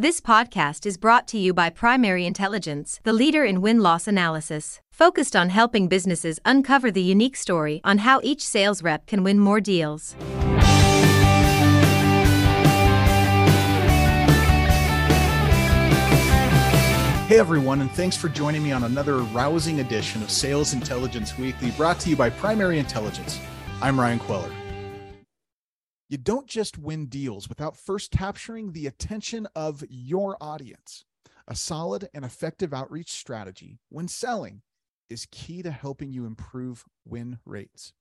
This podcast is brought to you by Primary Intelligence, the leader in win loss analysis, focused on helping businesses uncover the unique story on how each sales rep can win more deals. Hey everyone, and thanks for joining me on another rousing edition of Sales Intelligence Weekly brought to you by Primary Intelligence. I'm Ryan Queller. You don't just win deals without first capturing the attention of your audience. A solid and effective outreach strategy when selling is key to helping you improve win rates.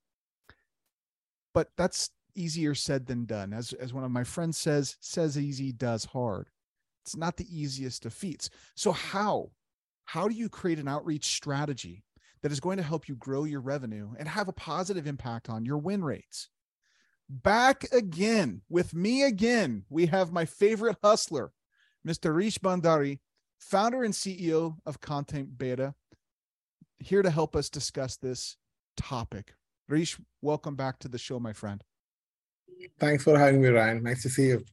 But that's easier said than done. As, as one of my friends says, says easy, does hard. It's not the easiest of feats. So, how? How do you create an outreach strategy that is going to help you grow your revenue and have a positive impact on your win rates? Back again with me again. We have my favorite hustler, Mr. Rish Bhandari, founder and CEO of Content Beta, here to help us discuss this topic. Rish, welcome back to the show, my friend. Thanks for having me, Ryan. Nice to see you.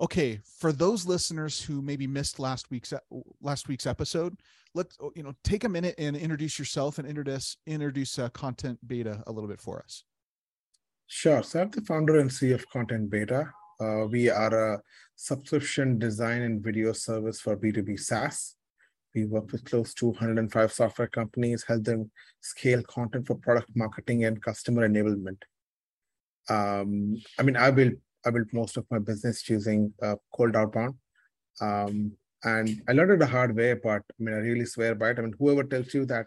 Okay, for those listeners who maybe missed last week's last week's episode, let's you know take a minute and introduce yourself and introduce introduce uh, Content Beta a little bit for us. Sure. So I'm the founder and CEO of Content Beta. Uh, we are a subscription design and video service for B2B SaaS. We work with close to 105 software companies, help them scale content for product marketing and customer enablement. Um, I mean, I built I built most of my business using uh, cold outbound, um, and I learned it the hard way. But I mean, I really swear by it. I mean, whoever tells you that,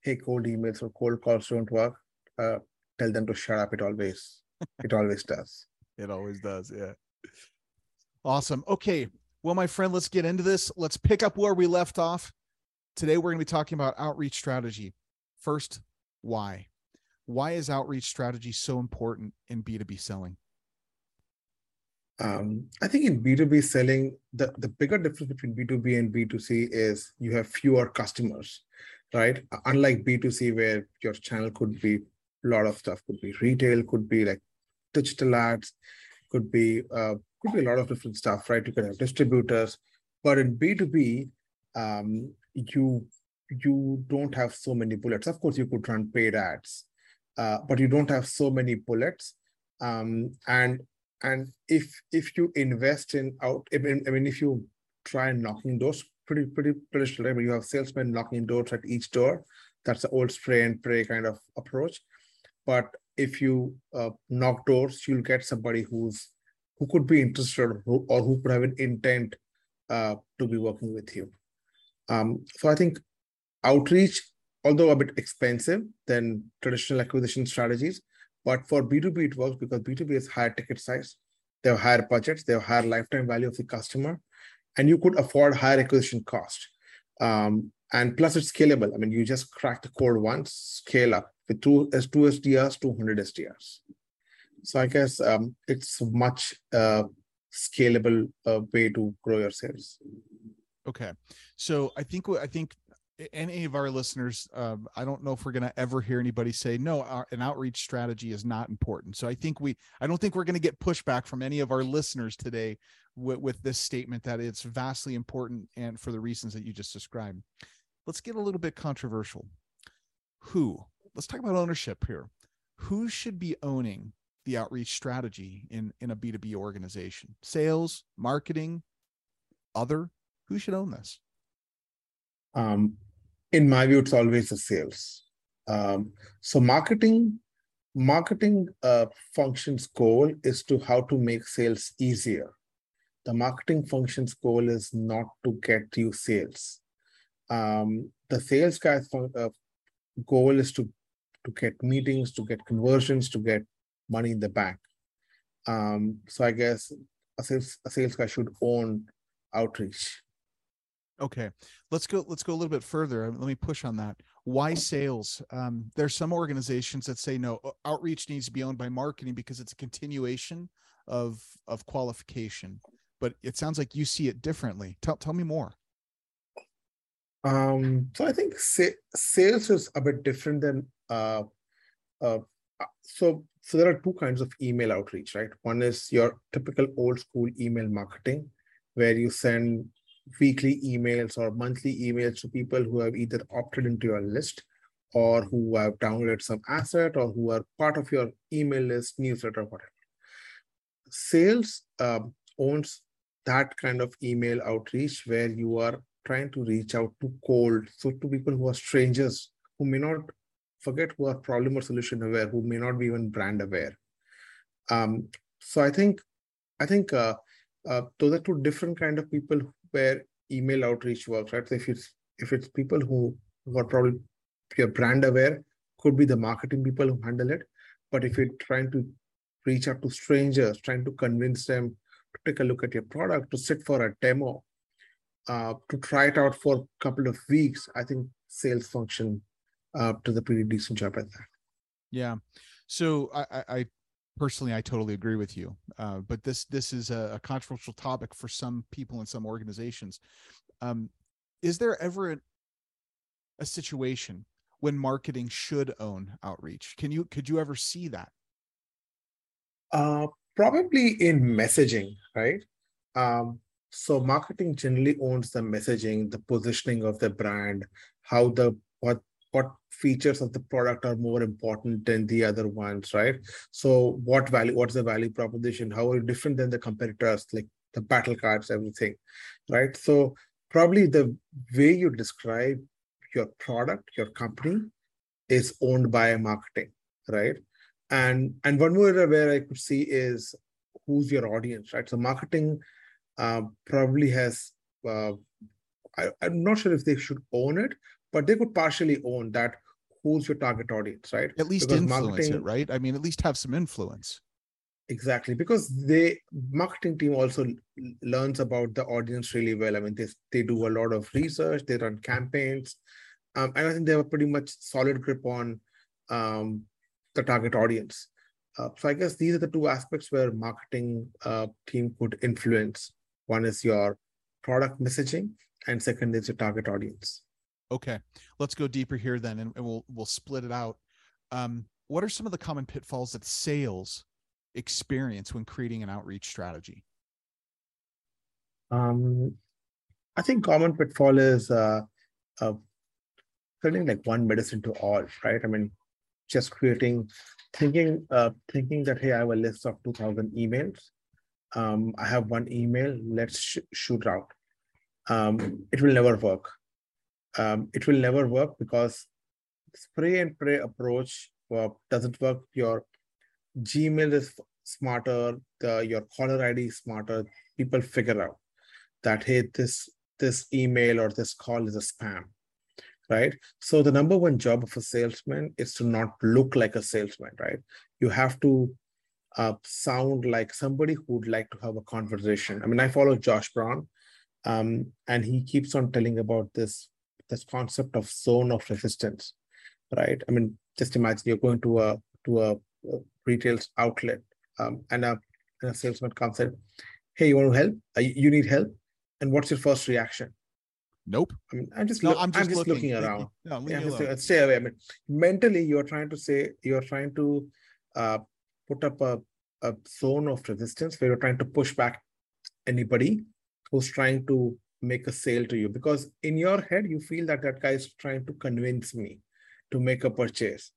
hey, cold emails or cold calls don't work, uh, tell them to shut up. It always, it always does. It always does. Yeah. Awesome. Okay. Well, my friend, let's get into this. Let's pick up where we left off. Today, we're going to be talking about outreach strategy. First, why? Why is outreach strategy so important in B2B selling? Um, I think in B2B selling, the, the bigger difference between B2B and B2C is you have fewer customers, right? Unlike B2C, where your channel could be lot of stuff. Could be retail could be like digital ads could be uh, could be a lot of different stuff right? You can have distributors. But in b2b um, you you don't have so many bullets. Of course you could run paid ads uh, but you don't have so many bullets. Um, and and if if you invest in out I mean, I mean if you try knocking doors pretty pretty traditional right? you have salesmen knocking doors at each door. That's the old spray and pray kind of approach but if you uh, knock doors you'll get somebody who's who could be interested or who, or who could have an intent uh, to be working with you. Um, so i think outreach although a bit expensive than traditional acquisition strategies but for b2b it works because b2b is higher ticket size they have higher budgets they have higher lifetime value of the customer and you could afford higher acquisition cost. Um, and plus it's scalable i mean you just crack the code once scale up with two as two SDRs, 200 SDRs. So I guess um, it's much uh, scalable uh, way to grow your sales. Okay, so I think I think any of our listeners, um, I don't know if we're going to ever hear anybody say no. Our, an outreach strategy is not important. So I think we, I don't think we're going to get pushback from any of our listeners today with, with this statement that it's vastly important and for the reasons that you just described. Let's get a little bit controversial. Who let's talk about ownership here. Who should be owning the outreach strategy in in a B2B organization? Sales, marketing, other? Who should own this? Um, in my view, it's always the sales. Um, so marketing, marketing uh, function's goal is to how to make sales easier. The marketing function's goal is not to get you sales. Um, the sales guy's uh, goal is to to get meetings, to get conversions, to get money in the bank. Um, so I guess a sales a sales guy should own outreach. Okay, let's go. Let's go a little bit further. Let me push on that. Why sales? Um, there's some organizations that say no. Outreach needs to be owned by marketing because it's a continuation of of qualification. But it sounds like you see it differently. Tell tell me more. Um, so I think sa- sales is a bit different than uh, uh, so so there are two kinds of email outreach, right? One is your typical old school email marketing, where you send weekly emails or monthly emails to people who have either opted into your list or who have downloaded some asset or who are part of your email list, newsletter, whatever. Sales um, owns that kind of email outreach where you are trying to reach out to cold, so to people who are strangers, who may not forget who are problem or solution aware, who may not be even brand aware. Um, so I think, I think uh, uh, those are two different kind of people where email outreach works, right? So if it's if it's people who, are probably you're brand aware, could be the marketing people who handle it. But if you're trying to reach out to strangers, trying to convince them to take a look at your product, to sit for a demo, uh, to try it out for a couple of weeks, I think sales function uh, does a pretty decent job at that. Yeah. So I, I personally, I totally agree with you. Uh, but this this is a, a, controversial topic for some people in some organizations. Um, is there ever a, a situation when marketing should own outreach? Can you could you ever see that? Uh, probably in messaging, right? Um, so marketing generally owns the messaging, the positioning of the brand, how the what what features of the product are more important than the other ones, right? So what value, what's the value proposition? How are you different than the competitors, like the battle cards, everything, right? So probably the way you describe your product, your company is owned by marketing, right? And and one more where I could see is who's your audience, right? So marketing uh, probably has uh, I, I'm not sure if they should own it, but they could partially own that who's your target audience, right? At least because influence it, right? I mean, at least have some influence. Exactly, because the marketing team also learns about the audience really well. I mean, they they do a lot of research, they run campaigns, um, and I think they have a pretty much solid grip on um, the target audience. Uh, so I guess these are the two aspects where marketing uh, team could influence. One is your product messaging, and second is your target audience. Okay, let's go deeper here then, and, and we'll we'll split it out. Um, what are some of the common pitfalls that sales experience when creating an outreach strategy? Um, I think common pitfall is uh, uh, like one medicine to all, right? I mean, just creating, thinking, uh, thinking that hey, I have a list of two thousand emails. Um, I have one email. Let's sh- shoot out. Um, it will never work um, it will never work because spray and pray approach uh, doesn't work. Your Gmail is smarter, the, your caller ID is smarter. People figure out that hey, this this email or this call is a spam, right? So the number one job of a salesman is to not look like a salesman, right? You have to uh, sound like somebody who would like to have a conversation. I mean, I follow Josh Braun, um, and he keeps on telling about this this concept of zone of resistance, right? I mean, just imagine you're going to a to a, retail outlet, um, and, a, and a salesman comes in, "Hey, you want to help? Uh, you need help?" And what's your first reaction? Nope. I mean, I'm just, no, I'm just, I'm just looking. looking, around. No, yeah, just, stay away. I mean, mentally, you're trying to say you're trying to uh, put up a, a zone of resistance where you're trying to push back anybody who's trying to make a sale to you. Because in your head you feel that that guy is trying to convince me to make a purchase.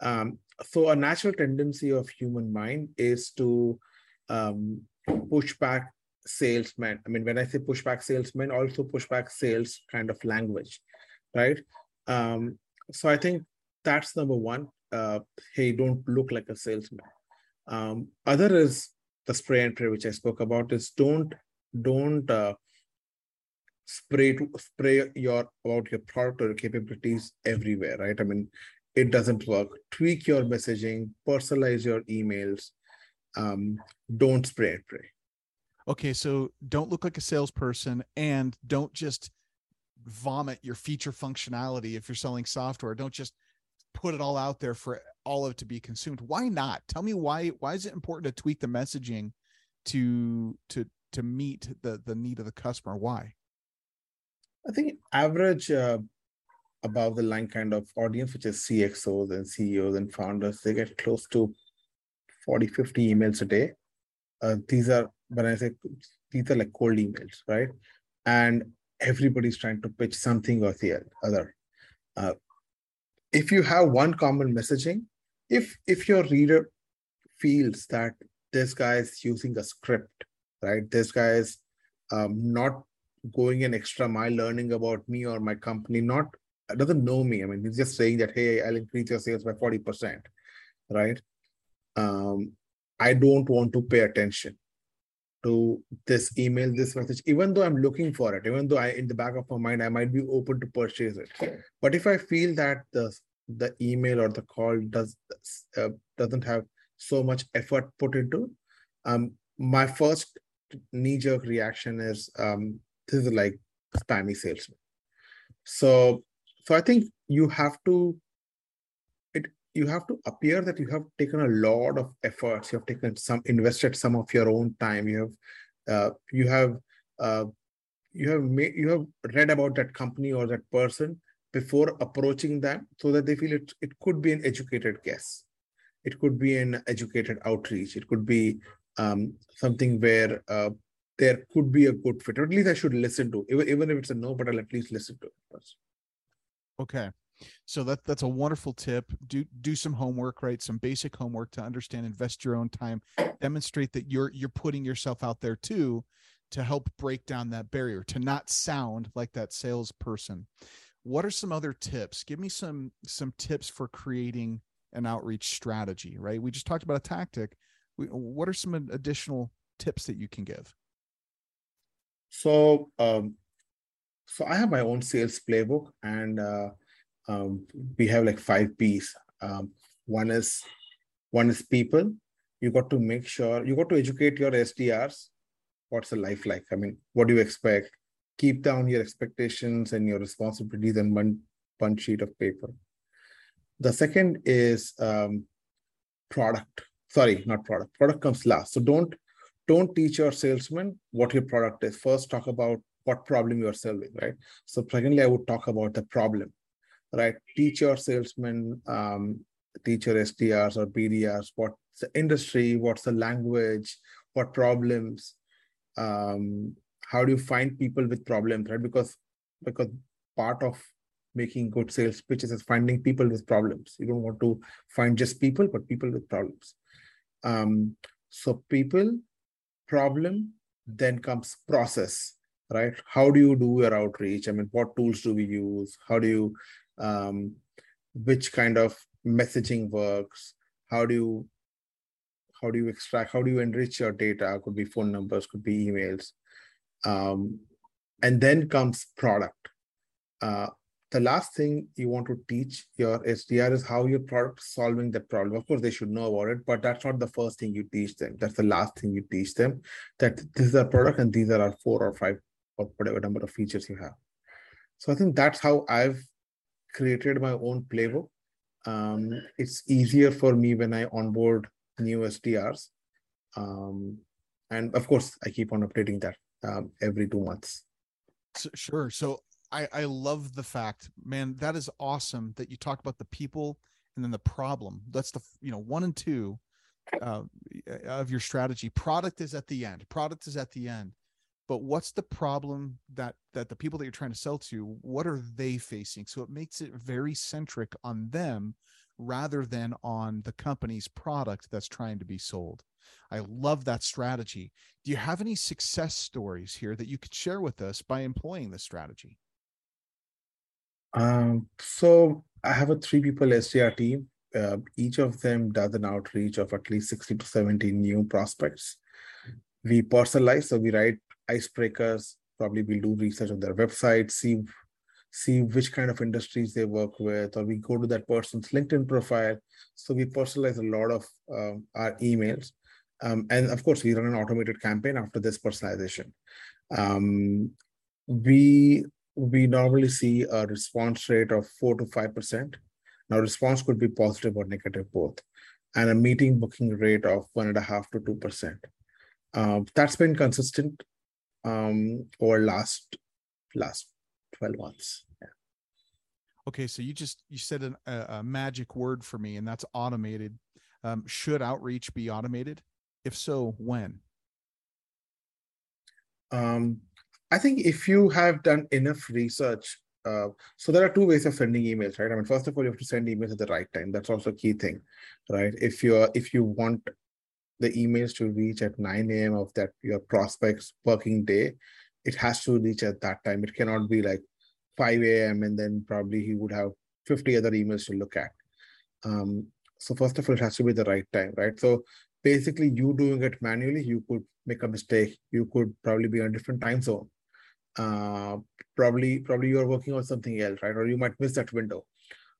Um, so a natural tendency of human mind is to um, push back salesmen. I mean when i say push back salesmen also push back sales kind of language right? Um, so i think that's number one. Uh, hey don't look like a salesman um, other is the spray and pray which i spoke about is don't don't uh, spray to spray your about your product or your capabilities everywhere, right? I mean, it doesn't work. Tweak your messaging, personalize your emails. Um, don't spray and pray. Okay, so don't look like a salesperson and don't just vomit your feature functionality if you're selling software. Don't just put it all out there for all of it to be consumed. Why not? Tell me why why is it important to tweak the messaging to to to meet the the need of the customer? Why? I think average uh, above the line kind of audience, which is CXOs and CEOs and founders, they get close to 40, 50 emails a day. Uh, these are, when I say these are like cold emails, right? And everybody's trying to pitch something or the other. Uh, if you have one common messaging, if if your reader feels that this guy is using a script, right? This guy is um, not going an extra mile learning about me or my company, not doesn't know me. I mean, he's just saying that, hey, I'll increase your sales by 40%, right? Um, I don't want to pay attention to this email, this message, even though I'm looking for it, even though I in the back of my mind, I might be open to purchase it. But if I feel that the the email or the call does uh, doesn't have so much effort put into, um, my first knee-jerk reaction is um, this is like spammy salesman. So so I think you have to it you have to appear that you have taken a lot of efforts. You have taken some invested some of your own time. You have uh, you have uh, you have made you have read about that company or that person before approaching them so that they feel it it could be an educated guess it could be an educated outreach it could be um, something where uh, there could be a good fit or at least i should listen to even, even if it's a no but i'll at least listen to it first Okay. So that that's a wonderful tip. Do do some homework, right? Some basic homework to understand, invest your own time, demonstrate that you're you're putting yourself out there too to help break down that barrier, to not sound like that salesperson. What are some other tips? Give me some some tips for creating an outreach strategy, right? We just talked about a tactic. What are some additional tips that you can give? So um, so I have my own sales playbook, and uh, um, we have like five P's. Um, one is one is people. You got to make sure you got to educate your SDRs. What's the life like? I mean, what do you expect? Keep down your expectations and your responsibilities in one one sheet of paper. The second is um, product. Sorry, not product. Product comes last. So don't don't teach your salesman what your product is. First, talk about what problem you are solving, right? So secondly, I would talk about the problem, right? Teach your salesmen, um, teach your SDRs or BDRs, what's the industry, what's the language, what problems, um, how do you find people with problems, right? Because because part of making good sales pitches is finding people with problems. You don't want to find just people, but people with problems. Um, so people, problem, then comes process right? How do you do your outreach? I mean, what tools do we use? How do you, um, which kind of messaging works? How do you, how do you extract? How do you enrich your data? Could be phone numbers, could be emails, um, and then comes product. Uh, the last thing you want to teach your SDR is how your product solving the problem. Of course, they should know about it, but that's not the first thing you teach them. That's the last thing you teach them. That this is our product and these are our four or five or whatever number of features you have. So I think that's how I've created my own playbook. Um, it's easier for me when I onboard new SDRs. Um, and of course, I keep on updating that um, every two months. So, sure. So I, I love the fact, man, that is awesome that you talk about the people and then the problem. That's the, you know, one and two uh, of your strategy. Product is at the end. Product is at the end but what's the problem that that the people that you're trying to sell to what are they facing so it makes it very centric on them rather than on the company's product that's trying to be sold i love that strategy do you have any success stories here that you could share with us by employing this strategy um, so i have a three people sdr team uh, each of them does an outreach of at least 60 to 70 new prospects we personalize so we write icebreakers. Probably we'll do research on their website, see see which kind of industries they work with, or we go to that person's LinkedIn profile. So we personalize a lot of um, our emails. Um, and of course, we run an automated campaign after this personalization. Um, we we normally see a response rate of four to five percent. Now, response could be positive or negative both, and a meeting booking rate of one and a half to two percent. Uh, that's been consistent um, over last last 12 months. Okay, so you just you said an, a, a, magic word for me, and that's automated. Um, should outreach be automated? If so, when? Um, I think if you have done enough research, uh, so there are two ways of sending emails, right? I mean, first of all, you have to send emails at the right time. That's also a key thing, right? If you're if you want the emails to reach at 9 a.m. of that your prospect's working day, it has to reach at that time. It cannot be like 5 a.m. and then probably he would have 50 other emails to look at. Um, so first of all, it has to be the right time, right? So basically, you doing it manually, you could make a mistake. You could probably be on a different time zone. Uh, probably, probably you are working on something else, right? Or you might miss that window.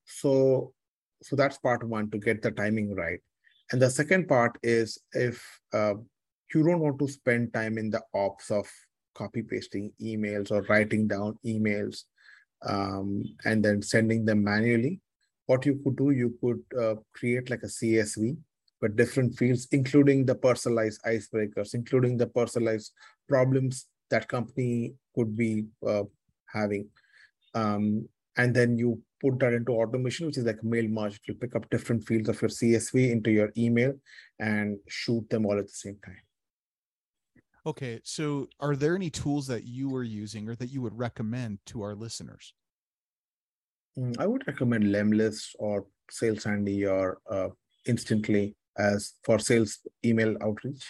So, so that's part one to get the timing right. And the second part is if uh, you don't want to spend time in the ops of copy pasting emails or writing down emails um, and then sending them manually, what you could do, you could uh, create like a CSV with different fields, including the personalized icebreakers, including the personalized problems that company could be uh, having. Um, and then you put that into automation, which is like mail merge. You pick up different fields of your CSV into your email and shoot them all at the same time. Okay, so are there any tools that you are using or that you would recommend to our listeners? Mm, I would recommend Lemlist or Sales Handy or uh, Instantly as for sales email outreach.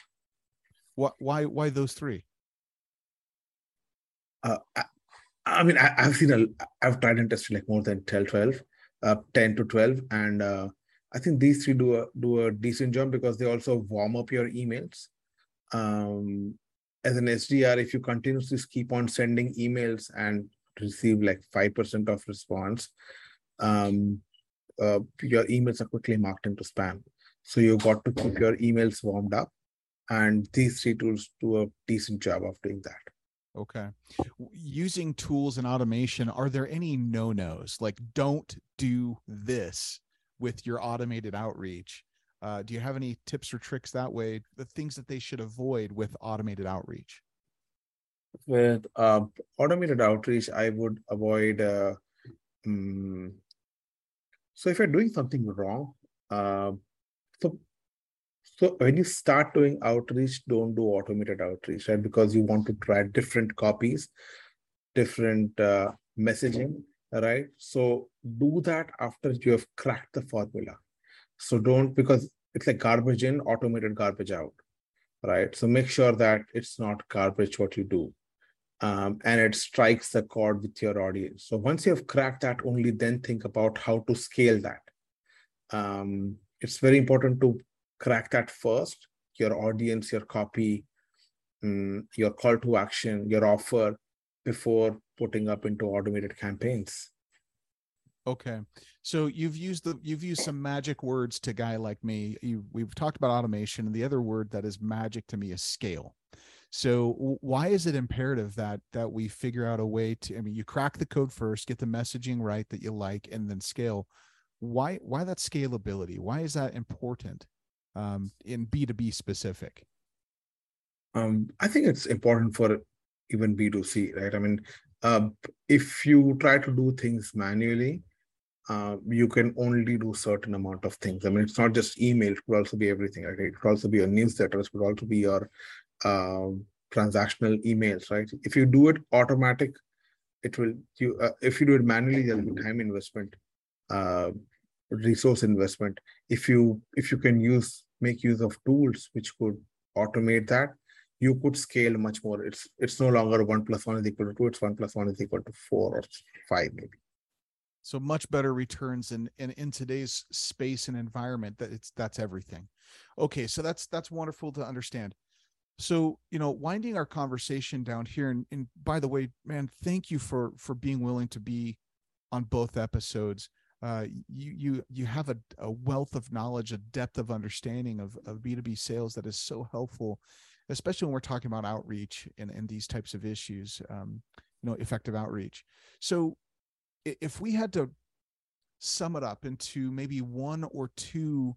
Why? Why those three? Uh, I, I, mean, I, have seen a. I've tried and tested like more than 12, 12 uh, 10 to 12, and uh, I think these three do a do a decent job because they also warm up your emails. Um, as an SDR, if you continuously keep on sending emails and receive like 5% of response, um, uh, your emails are quickly marked into spam. So you got to keep your emails warmed up. And these three tools do a decent job of doing that. Okay. Using tools and automation, are there any no nos? Like, don't do this with your automated outreach. Uh, do you have any tips or tricks that way? The things that they should avoid with automated outreach? with uh, automated outreach, I would avoid. Uh, um, so if you're doing something wrong, uh, so so when you start doing outreach, don't do automated outreach, right? Because you want to try different copies, different uh, messaging, right? So do that after you have cracked the formula. So don't because it's like garbage in, automated garbage out, right? So make sure that it's not garbage what you do um, and it strikes the chord with your audience. So once you have cracked that, only then think about how to scale that. Um, it's very important to crack that first, your audience, your copy, um, your call to action, your offer before putting up into automated campaigns. Okay. So you've used the you've used some magic words to guy like me. You, we've talked about automation and the other word that is magic to me is scale. So why is it imperative that that we figure out a way to? I mean, you crack the code first, get the messaging right that you like, and then scale. Why why that scalability? Why is that important um, in B two B specific? Um, I think it's important for even B two C, right? I mean, uh, if you try to do things manually, uh, you can only do certain amount of things. I mean, it's not just email; it could also be everything. Right? It could also be your newsletters, it could also be your um, transactional emails, right? If you do it automatic, it will you uh, if you do it manually, there'll be time investment, uh, resource investment. If you if you can use make use of tools which could automate that, you could scale much more. It's it's no longer one plus one is equal to two. It's one plus one is equal to four or five maybe. So much better returns in, in in today's space and environment. That it's that's everything. Okay, so that's that's wonderful to understand so you know winding our conversation down here and, and by the way man thank you for for being willing to be on both episodes uh, you you you have a, a wealth of knowledge a depth of understanding of, of b2b sales that is so helpful especially when we're talking about outreach and, and these types of issues um, you know effective outreach. So if we had to sum it up into maybe one or two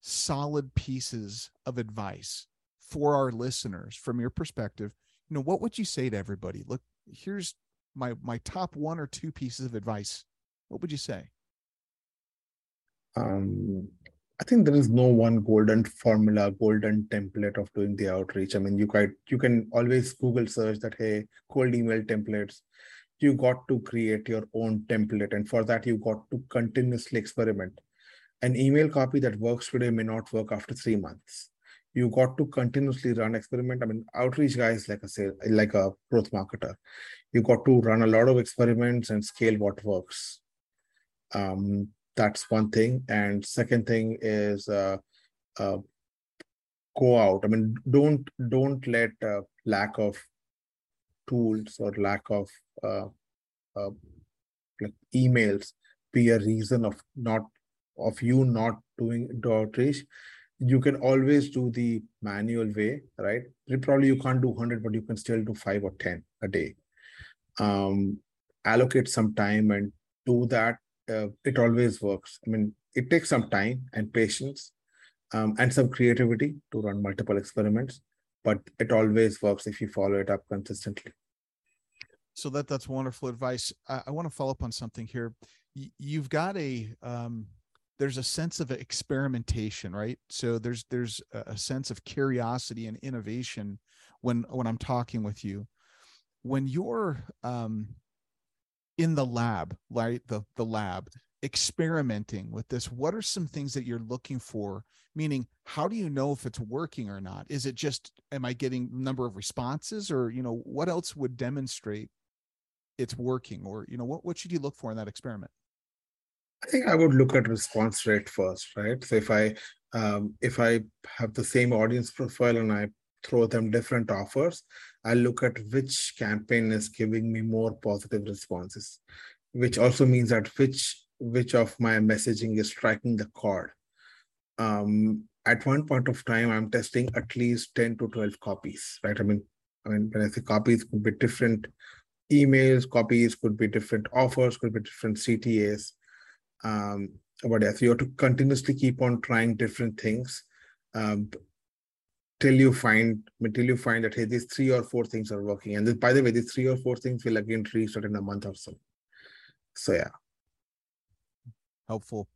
solid pieces of advice for our listeners from your perspective you know what would you say to everybody? Look here's my my top one or two pieces of advice. What would you say um I think there is no one golden formula, golden template of doing the outreach. I mean, you can you can always Google search that hey, cold email templates. You got to create your own template, and for that you got to continuously experiment. An email copy that works today may not work after three months. You got to continuously run experiment. I mean, outreach guys like I say, like a growth marketer, you got to run a lot of experiments and scale what works. Um, that's one thing. And second thing is uh, uh, go out. I mean don't don't let uh, lack of tools or lack of uh, uh, like emails be a reason of not of you not doing outreach you can always do the manual way right? Probably you can't do 100 but you can still do 5 or 10 a day. Um allocate some time and do that uh, it always works. I mean, it takes some time and patience um, and some creativity to run multiple experiments, but it always works if you follow it up consistently. So that that's wonderful advice. I, I want to follow up on something here. Y- you've got a um, there's a sense of experimentation, right? So there's there's a sense of curiosity and innovation when when I'm talking with you. When you're um, in the lab, right? The the lab experimenting with this. What are some things that you're looking for? Meaning, how do you know if it's working or not? Is it just am I getting number of responses, or you know, what else would demonstrate it's working, or you know, what what should you look for in that experiment? I think I would look at response rate first, right? So if I um, if I have the same audience profile and I throw them different offers, I look at which campaign is giving me more positive responses, which also means that which which of my messaging is striking the chord. Um, at one point of time, I'm testing at least 10 to 12 copies, right? I mean, I mean, when I say copies could be different emails, copies could be different offers, could be different CTAs. Um, but yes, you have to continuously keep on trying different things. Um, till you find until you find that hey these three or four things are working. And this, by the way these three or four things will again restart in a month or so. So yeah. Helpful.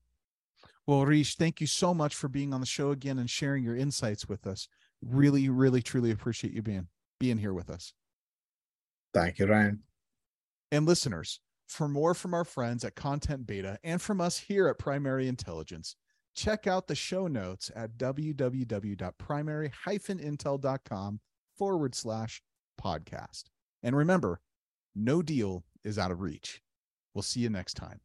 Well Rish, thank you so much for being on the show again and sharing your insights with us. Really really truly appreciate you being being here with us. Thank you ryan. And listeners for more from our friends at content beta and from us here at primary intelligence check out the show notes at www.primary-intel.com forward slash podcast. And remember, no deal is out of reach. We'll see you next time.